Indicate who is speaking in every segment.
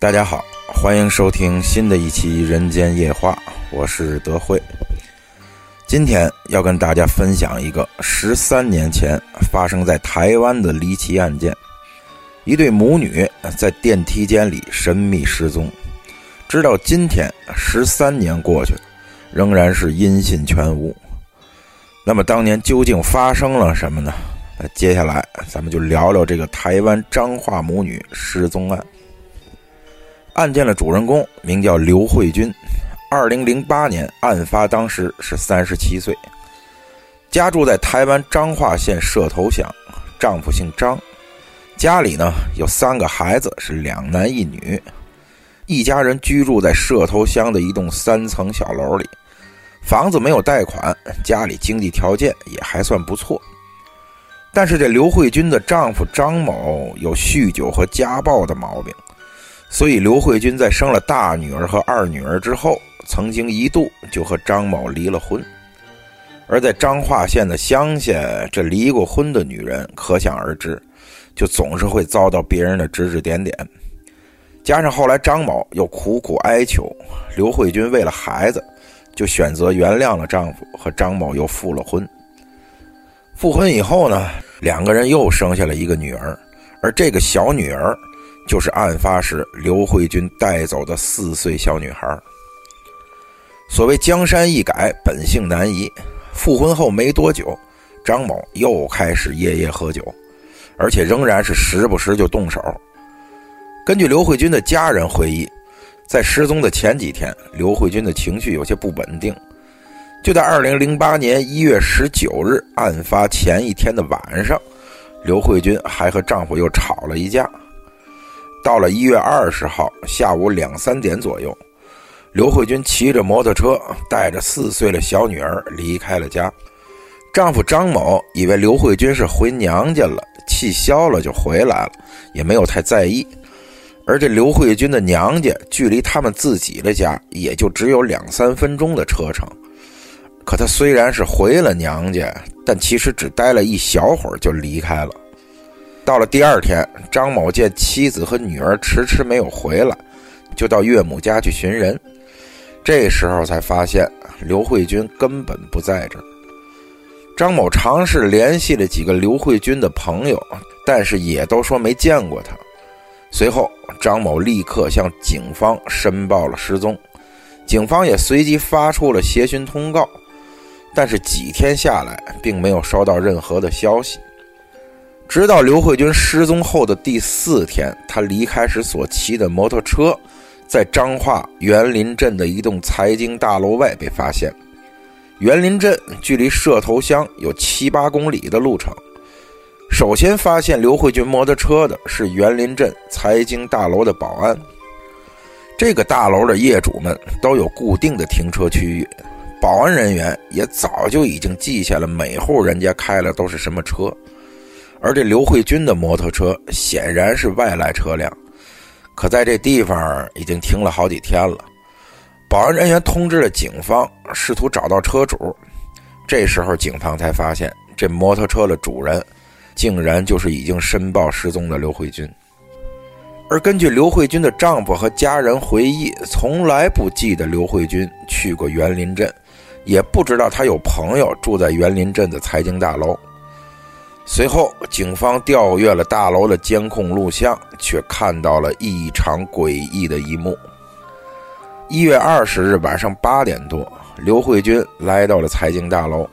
Speaker 1: 大家好，欢迎收听新的一期《人间夜话》，我是德惠。今天要跟大家分享一个十三年前发生在台湾的离奇案件：一对母女在电梯间里神秘失踪，直到今天，十三年过去了，仍然是音信全无。那么当年究竟发生了什么呢？那接下来咱们就聊聊这个台湾彰化母女失踪案。案件的主人公名叫刘慧君。二零零八年，案发当时是三十七岁，家住在台湾彰化县社头乡，丈夫姓张，家里呢有三个孩子，是两男一女，一家人居住在社头乡的一栋三层小楼里，房子没有贷款，家里经济条件也还算不错，但是这刘慧君的丈夫张某有酗酒和家暴的毛病，所以刘慧君在生了大女儿和二女儿之后。曾经一度就和张某离了婚，而在彰化县的乡下，这离过婚的女人可想而知，就总是会遭到别人的指指点点。加上后来张某又苦苦哀求，刘慧君为了孩子，就选择原谅了丈夫，和张某又复了婚。复婚以后呢，两个人又生下了一个女儿，而这个小女儿，就是案发时刘慧君带走的四岁小女孩。所谓江山易改，本性难移。复婚后没多久，张某又开始夜夜喝酒，而且仍然是时不时就动手。根据刘慧君的家人回忆，在失踪的前几天，刘慧君的情绪有些不稳定。就在2008年1月19日案发前一天的晚上，刘慧君还和丈夫又吵了一架。到了1月20号下午两三点左右。刘慧君骑着摩托车，带着四岁的小女儿离开了家。丈夫张某以为刘慧君是回娘家了，气消了就回来了，也没有太在意。而这刘慧君的娘家距离他们自己的家也就只有两三分钟的车程。可她虽然是回了娘家，但其实只待了一小会儿就离开了。到了第二天，张某见妻子和女儿迟迟没有回来，就到岳母家去寻人。这时候才发现刘慧君根本不在这儿。张某尝试联系了几个刘慧君的朋友，但是也都说没见过她。随后，张某立刻向警方申报了失踪，警方也随即发出了协寻通告。但是几天下来，并没有收到任何的消息。直到刘慧君失踪后的第四天，他离开时所骑的摩托车。在彰化园林镇的一栋财经大楼外被发现。园林镇距离社头乡有七八公里的路程。首先发现刘慧君摩托车的是园林镇财经大楼的保安。这个大楼的业主们都有固定的停车区域，保安人员也早就已经记下了每户人家开了都是什么车。而这刘慧君的摩托车显然是外来车辆。可在这地方已经停了好几天了，保安人员通知了警方，试图找到车主。这时候，警方才发现这摩托车的主人，竟然就是已经申报失踪的刘慧君。而根据刘慧君的丈夫和家人回忆，从来不记得刘慧君去过园林镇，也不知道她有朋友住在园林镇的财经大楼。随后，警方调阅了大楼的监控录像，却看到了异常诡异的一幕。一月二十日晚上八点多，刘慧君来到了财经大楼。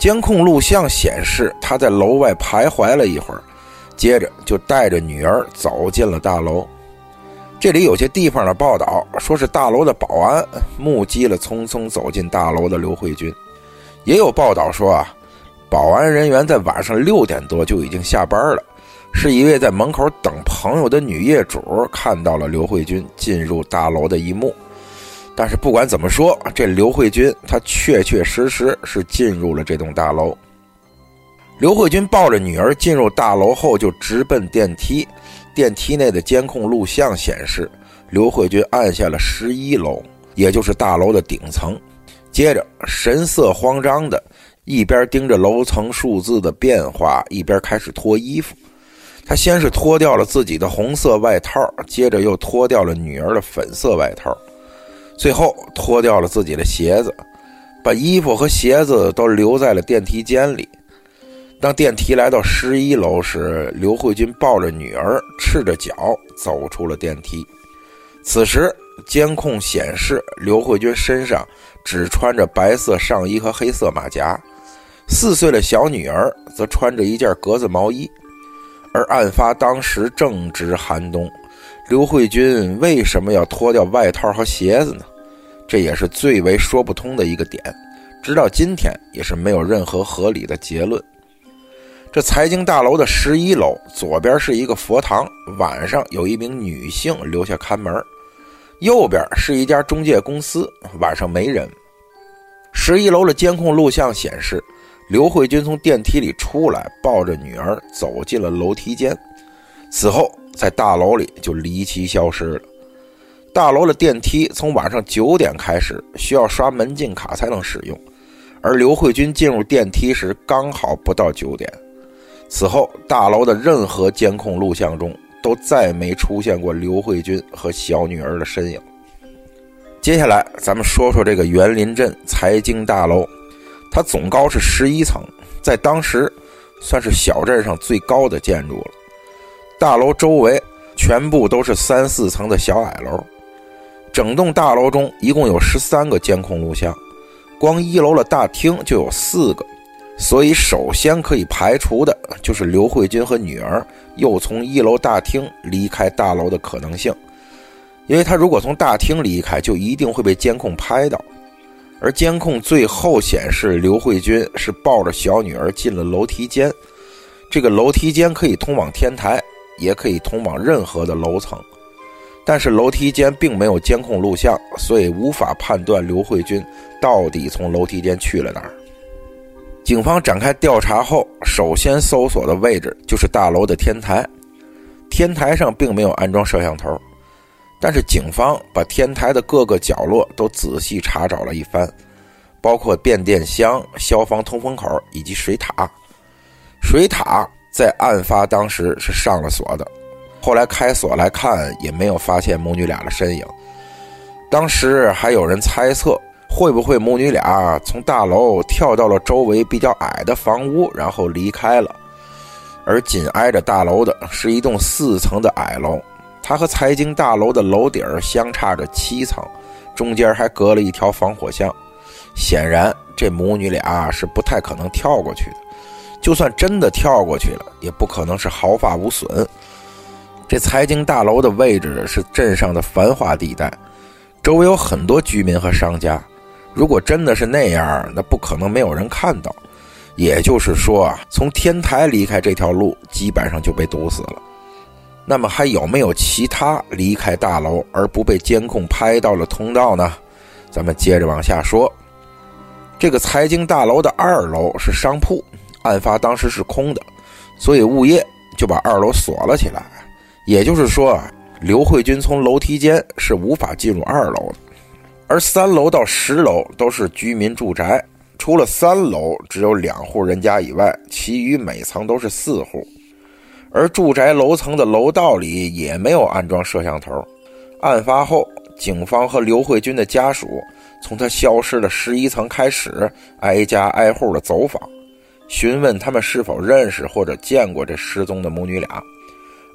Speaker 1: 监控录像显示，她在楼外徘徊了一会儿，接着就带着女儿走进了大楼。这里有些地方的报道说是大楼的保安目击了匆匆走进大楼的刘慧君，也有报道说啊。保安人员在晚上六点多就已经下班了，是一位在门口等朋友的女业主看到了刘慧君进入大楼的一幕。但是不管怎么说，这刘慧君她确确实实是进入了这栋大楼。刘慧君抱着女儿进入大楼后，就直奔电梯。电梯内的监控录像显示，刘慧君按下了十一楼，也就是大楼的顶层，接着神色慌张的。一边盯着楼层数字的变化，一边开始脱衣服。他先是脱掉了自己的红色外套，接着又脱掉了女儿的粉色外套，最后脱掉了自己的鞋子，把衣服和鞋子都留在了电梯间里。当电梯来到十一楼时，刘慧君抱着女儿，赤着脚走出了电梯。此时，监控显示刘慧君身上只穿着白色上衣和黑色马甲，四岁的小女儿则穿着一件格子毛衣。而案发当时正值寒冬，刘慧君为什么要脱掉外套和鞋子呢？这也是最为说不通的一个点，直到今天也是没有任何合理的结论。这财经大楼的十一楼左边是一个佛堂，晚上有一名女性留下看门；右边是一家中介公司，晚上没人。十一楼的监控录像显示。刘慧君从电梯里出来，抱着女儿走进了楼梯间，此后在大楼里就离奇消失了。大楼的电梯从晚上九点开始需要刷门禁卡才能使用，而刘慧君进入电梯时刚好不到九点。此后，大楼的任何监控录像中都再没出现过刘慧君和小女儿的身影。接下来，咱们说说这个园林镇财经大楼。它总高是十一层，在当时算是小镇上最高的建筑了。大楼周围全部都是三四层的小矮楼，整栋大楼中一共有十三个监控录像，光一楼的大厅就有四个，所以首先可以排除的就是刘慧君和女儿又从一楼大厅离开大楼的可能性，因为他如果从大厅离开，就一定会被监控拍到。而监控最后显示，刘慧君是抱着小女儿进了楼梯间。这个楼梯间可以通往天台，也可以通往任何的楼层。但是楼梯间并没有监控录像，所以无法判断刘慧君到底从楼梯间去了哪儿。警方展开调查后，首先搜索的位置就是大楼的天台。天台上并没有安装摄像头。但是警方把天台的各个角落都仔细查找了一番，包括变电箱、消防通风口以及水塔。水塔在案发当时是上了锁的，后来开锁来看也没有发现母女俩的身影。当时还有人猜测，会不会母女俩从大楼跳到了周围比较矮的房屋，然后离开了？而紧挨着大楼的是一栋四层的矮楼。它和财经大楼的楼顶相差着七层，中间还隔了一条防火巷。显然，这母女俩是不太可能跳过去的。就算真的跳过去了，也不可能是毫发无损。这财经大楼的位置是镇上的繁华地带，周围有很多居民和商家。如果真的是那样，那不可能没有人看到。也就是说啊，从天台离开这条路，基本上就被堵死了。那么还有没有其他离开大楼而不被监控拍到的通道呢？咱们接着往下说。这个财经大楼的二楼是商铺，案发当时是空的，所以物业就把二楼锁了起来。也就是说啊，刘慧君从楼梯间是无法进入二楼的。而三楼到十楼都是居民住宅，除了三楼只有两户人家以外，其余每层都是四户。而住宅楼层的楼道里也没有安装摄像头。案发后，警方和刘慧君的家属从他消失的十一层开始，挨家挨户的走访，询问他们是否认识或者见过这失踪的母女俩，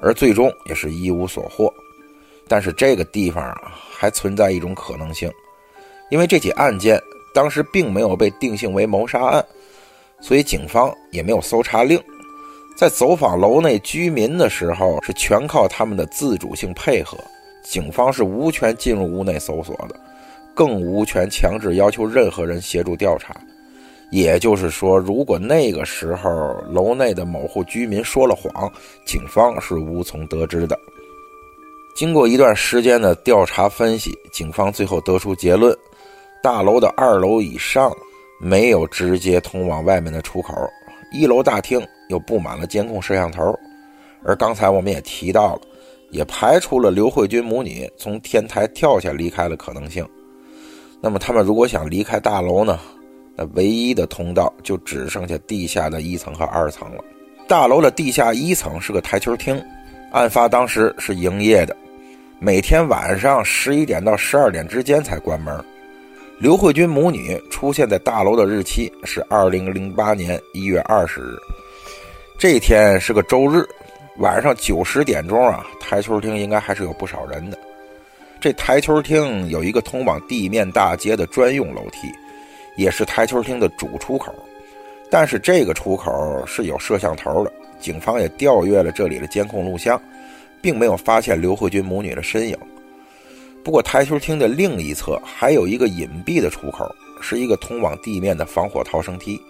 Speaker 1: 而最终也是一无所获。但是这个地方啊，还存在一种可能性，因为这起案件当时并没有被定性为谋杀案，所以警方也没有搜查令。在走访楼内居民的时候，是全靠他们的自主性配合，警方是无权进入屋内搜索的，更无权强制要求任何人协助调查。也就是说，如果那个时候楼内的某户居民说了谎，警方是无从得知的。经过一段时间的调查分析，警方最后得出结论：大楼的二楼以上没有直接通往外面的出口，一楼大厅。又布满了监控摄像头，而刚才我们也提到了，也排除了刘慧君母女从天台跳下离开的可能性。那么他们如果想离开大楼呢？那唯一的通道就只剩下地下的一层和二层了。大楼的地下一层是个台球厅，案发当时是营业的，每天晚上十一点到十二点之间才关门。刘慧君母女出现在大楼的日期是二零零八年一月二十日，这天是个周日，晚上九十点钟啊，台球厅应该还是有不少人的。这台球厅有一个通往地面大街的专用楼梯，也是台球厅的主出口。但是这个出口是有摄像头的，警方也调阅了这里的监控录像，并没有发现刘慧君母女的身影。不过台球厅的另一侧还有一个隐蔽的出口，是一个通往地面的防火逃生梯，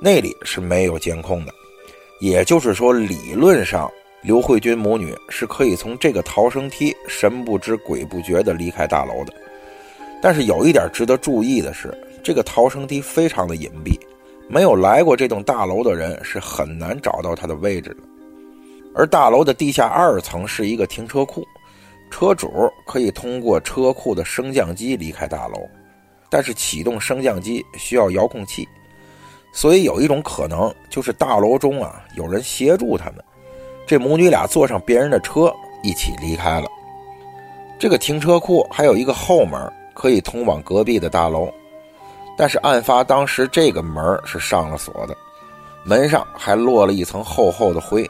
Speaker 1: 那里是没有监控的。也就是说，理论上刘慧君母女是可以从这个逃生梯神不知鬼不觉地离开大楼的。但是有一点值得注意的是，这个逃生梯非常的隐蔽，没有来过这栋大楼的人是很难找到它的位置的。而大楼的地下二层是一个停车库。车主可以通过车库的升降机离开大楼，但是启动升降机需要遥控器，所以有一种可能就是大楼中啊有人协助他们，这母女俩坐上别人的车一起离开了。这个停车库还有一个后门可以通往隔壁的大楼，但是案发当时这个门是上了锁的，门上还落了一层厚厚的灰。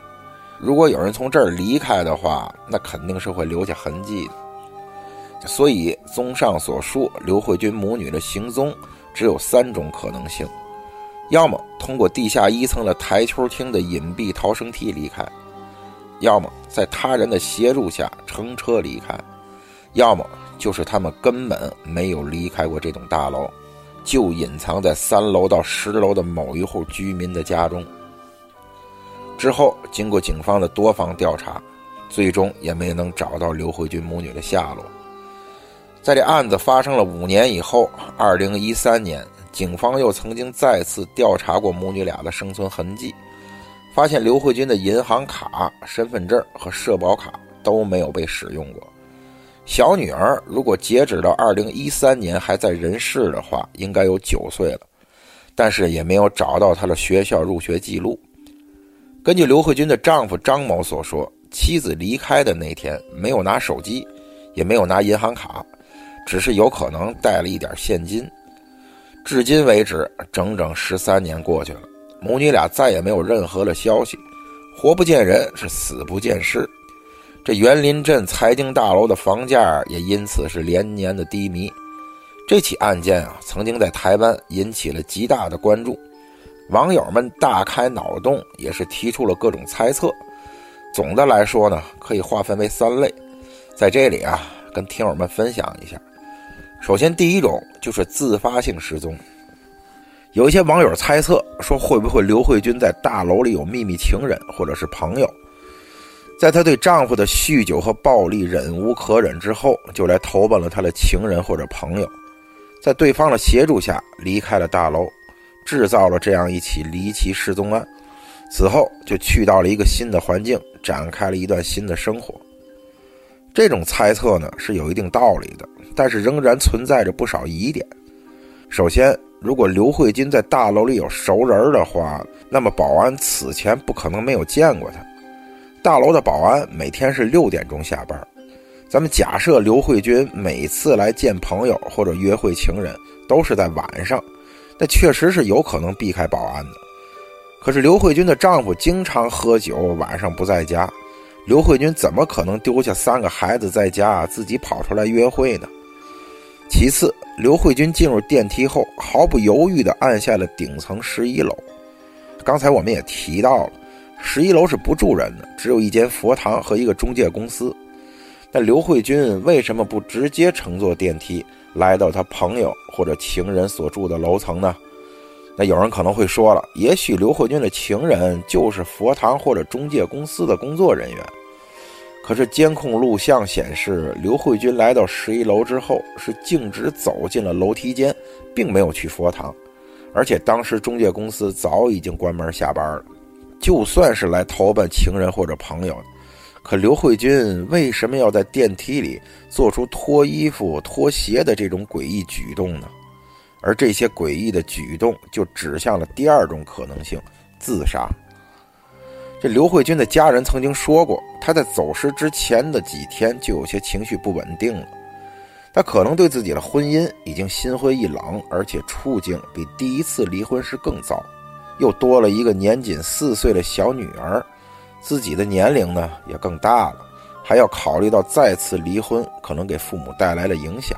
Speaker 1: 如果有人从这儿离开的话，那肯定是会留下痕迹的。所以，综上所述，刘慧君母女的行踪只有三种可能性：要么通过地下一层的台球厅的隐蔽逃生梯离开；要么在他人的协助下乘车离开；要么就是他们根本没有离开过这栋大楼，就隐藏在三楼到十楼的某一户居民的家中。之后，经过警方的多方调查，最终也没能找到刘慧君母女的下落。在这案子发生了五年以后，二零一三年，警方又曾经再次调查过母女俩的生存痕迹，发现刘慧君的银行卡、身份证和社保卡都没有被使用过。小女儿如果截止到二零一三年还在人世的话，应该有九岁了，但是也没有找到她的学校入学记录。根据刘慧君的丈夫张某所说，妻子离开的那天没有拿手机，也没有拿银行卡，只是有可能带了一点现金。至今为止，整整十三年过去了，母女俩再也没有任何的消息，活不见人，是死不见尸。这园林镇财经大楼的房价也因此是连年的低迷。这起案件啊，曾经在台湾引起了极大的关注。网友们大开脑洞，也是提出了各种猜测。总的来说呢，可以划分为三类，在这里啊，跟听友们分享一下。首先，第一种就是自发性失踪。有一些网友猜测说，会不会刘慧君在大楼里有秘密情人或者是朋友，在她对丈夫的酗酒和暴力忍无可忍之后，就来投奔了她的情人或者朋友，在对方的协助下离开了大楼。制造了这样一起离奇失踪案，此后就去到了一个新的环境，展开了一段新的生活。这种猜测呢是有一定道理的，但是仍然存在着不少疑点。首先，如果刘慧君在大楼里有熟人的话，那么保安此前不可能没有见过他。大楼的保安每天是六点钟下班，咱们假设刘慧君每次来见朋友或者约会情人都是在晚上。那确实是有可能避开保安的，可是刘慧君的丈夫经常喝酒，晚上不在家，刘慧君怎么可能丢下三个孩子在家，自己跑出来约会呢？其次，刘慧君进入电梯后，毫不犹豫地按下了顶层十一楼。刚才我们也提到了，十一楼是不住人的，只有一间佛堂和一个中介公司。那刘慧君为什么不直接乘坐电梯？来到他朋友或者情人所住的楼层呢？那有人可能会说了，也许刘慧君的情人就是佛堂或者中介公司的工作人员。可是监控录像显示，刘慧君来到十一楼之后是径直走进了楼梯间，并没有去佛堂，而且当时中介公司早已经关门下班了。就算是来投奔情人或者朋友。可刘慧君为什么要在电梯里做出脱衣服、脱鞋的这种诡异举动呢？而这些诡异的举动就指向了第二种可能性：自杀。这刘慧君的家人曾经说过，她在走失之前的几天就有些情绪不稳定了。她可能对自己的婚姻已经心灰意冷，而且处境比第一次离婚时更糟，又多了一个年仅四岁的小女儿，自己的年龄呢也更大了，还要考虑到再次离婚可能给父母带来的影响。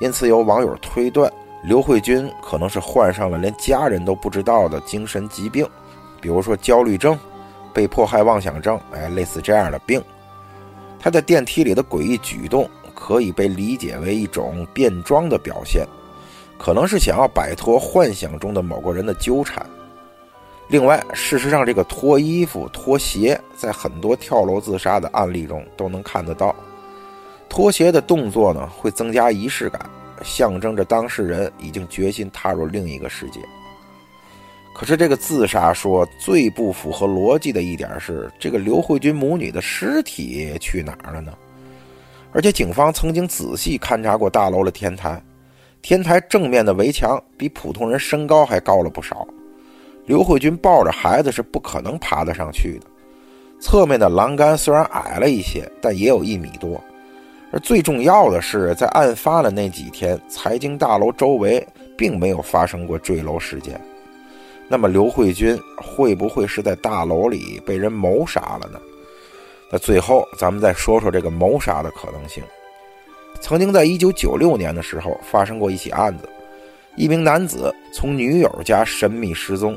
Speaker 1: 因此，有网友推断，刘慧君可能是患上了连家人都不知道的精神疾病，比如说焦虑症、被迫害妄想症，哎，类似这样的病。他在电梯里的诡异举动，可以被理解为一种变装的表现，可能是想要摆脱幻想中的某个人的纠缠。另外，事实上，这个脱衣服、脱鞋，在很多跳楼自杀的案例中都能看得到。脱鞋的动作呢，会增加仪式感，象征着当事人已经决心踏入另一个世界。可是，这个自杀说最不符合逻辑的一点是，这个刘慧君母女的尸体去哪儿了呢？而且，警方曾经仔细勘察过大楼的天台，天台正面的围墙比普通人身高还高了不少，刘慧君抱着孩子是不可能爬得上去的。侧面的栏杆虽然矮了一些，但也有一米多。而最重要的是，在案发的那几天，财经大楼周围并没有发生过坠楼事件。那么，刘慧君会不会是在大楼里被人谋杀了呢？那最后，咱们再说说这个谋杀的可能性。曾经在1996年的时候，发生过一起案子，一名男子从女友家神秘失踪，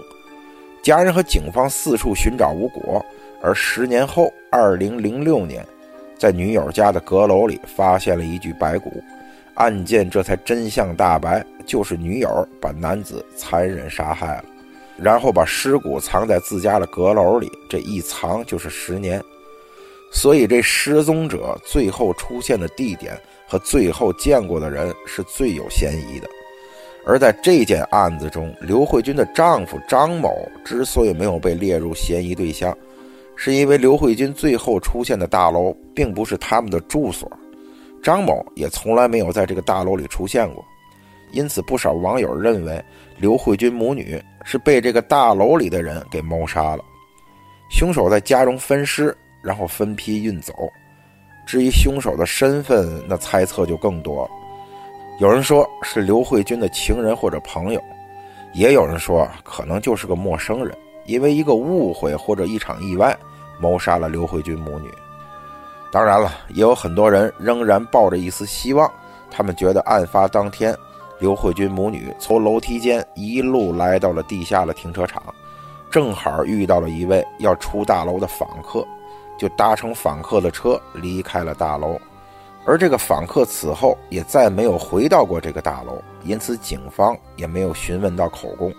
Speaker 1: 家人和警方四处寻找无果，而十年后，2006年。在女友家的阁楼里发现了一具白骨，案件这才真相大白，就是女友把男子残忍杀害了，然后把尸骨藏在自家的阁楼里，这一藏就是十年。所以这失踪者最后出现的地点和最后见过的人是最有嫌疑的。而在这件案子中，刘慧君的丈夫张某之所以没有被列入嫌疑对象。是因为刘慧君最后出现的大楼并不是他们的住所，张某也从来没有在这个大楼里出现过，因此不少网友认为刘慧君母女是被这个大楼里的人给谋杀了。凶手在家中分尸，然后分批运走。至于凶手的身份，那猜测就更多了。有人说是刘慧君的情人或者朋友，也有人说可能就是个陌生人，因为一个误会或者一场意外。谋杀了刘慧君母女，当然了，也有很多人仍然抱着一丝希望。他们觉得案发当天，刘慧君母女从楼梯间一路来到了地下的停车场，正好遇到了一位要出大楼的访客，就搭乘访客的车离开了大楼。而这个访客此后也再没有回到过这个大楼，因此警方也没有询问到口供。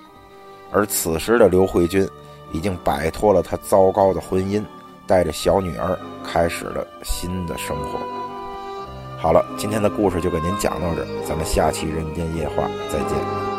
Speaker 1: 而此时的刘慧君。已经摆脱了他糟糕的婚姻，带着小女儿开始了新的生活。好了，今天的故事就给您讲到这儿，咱们下期《人间夜话》再见。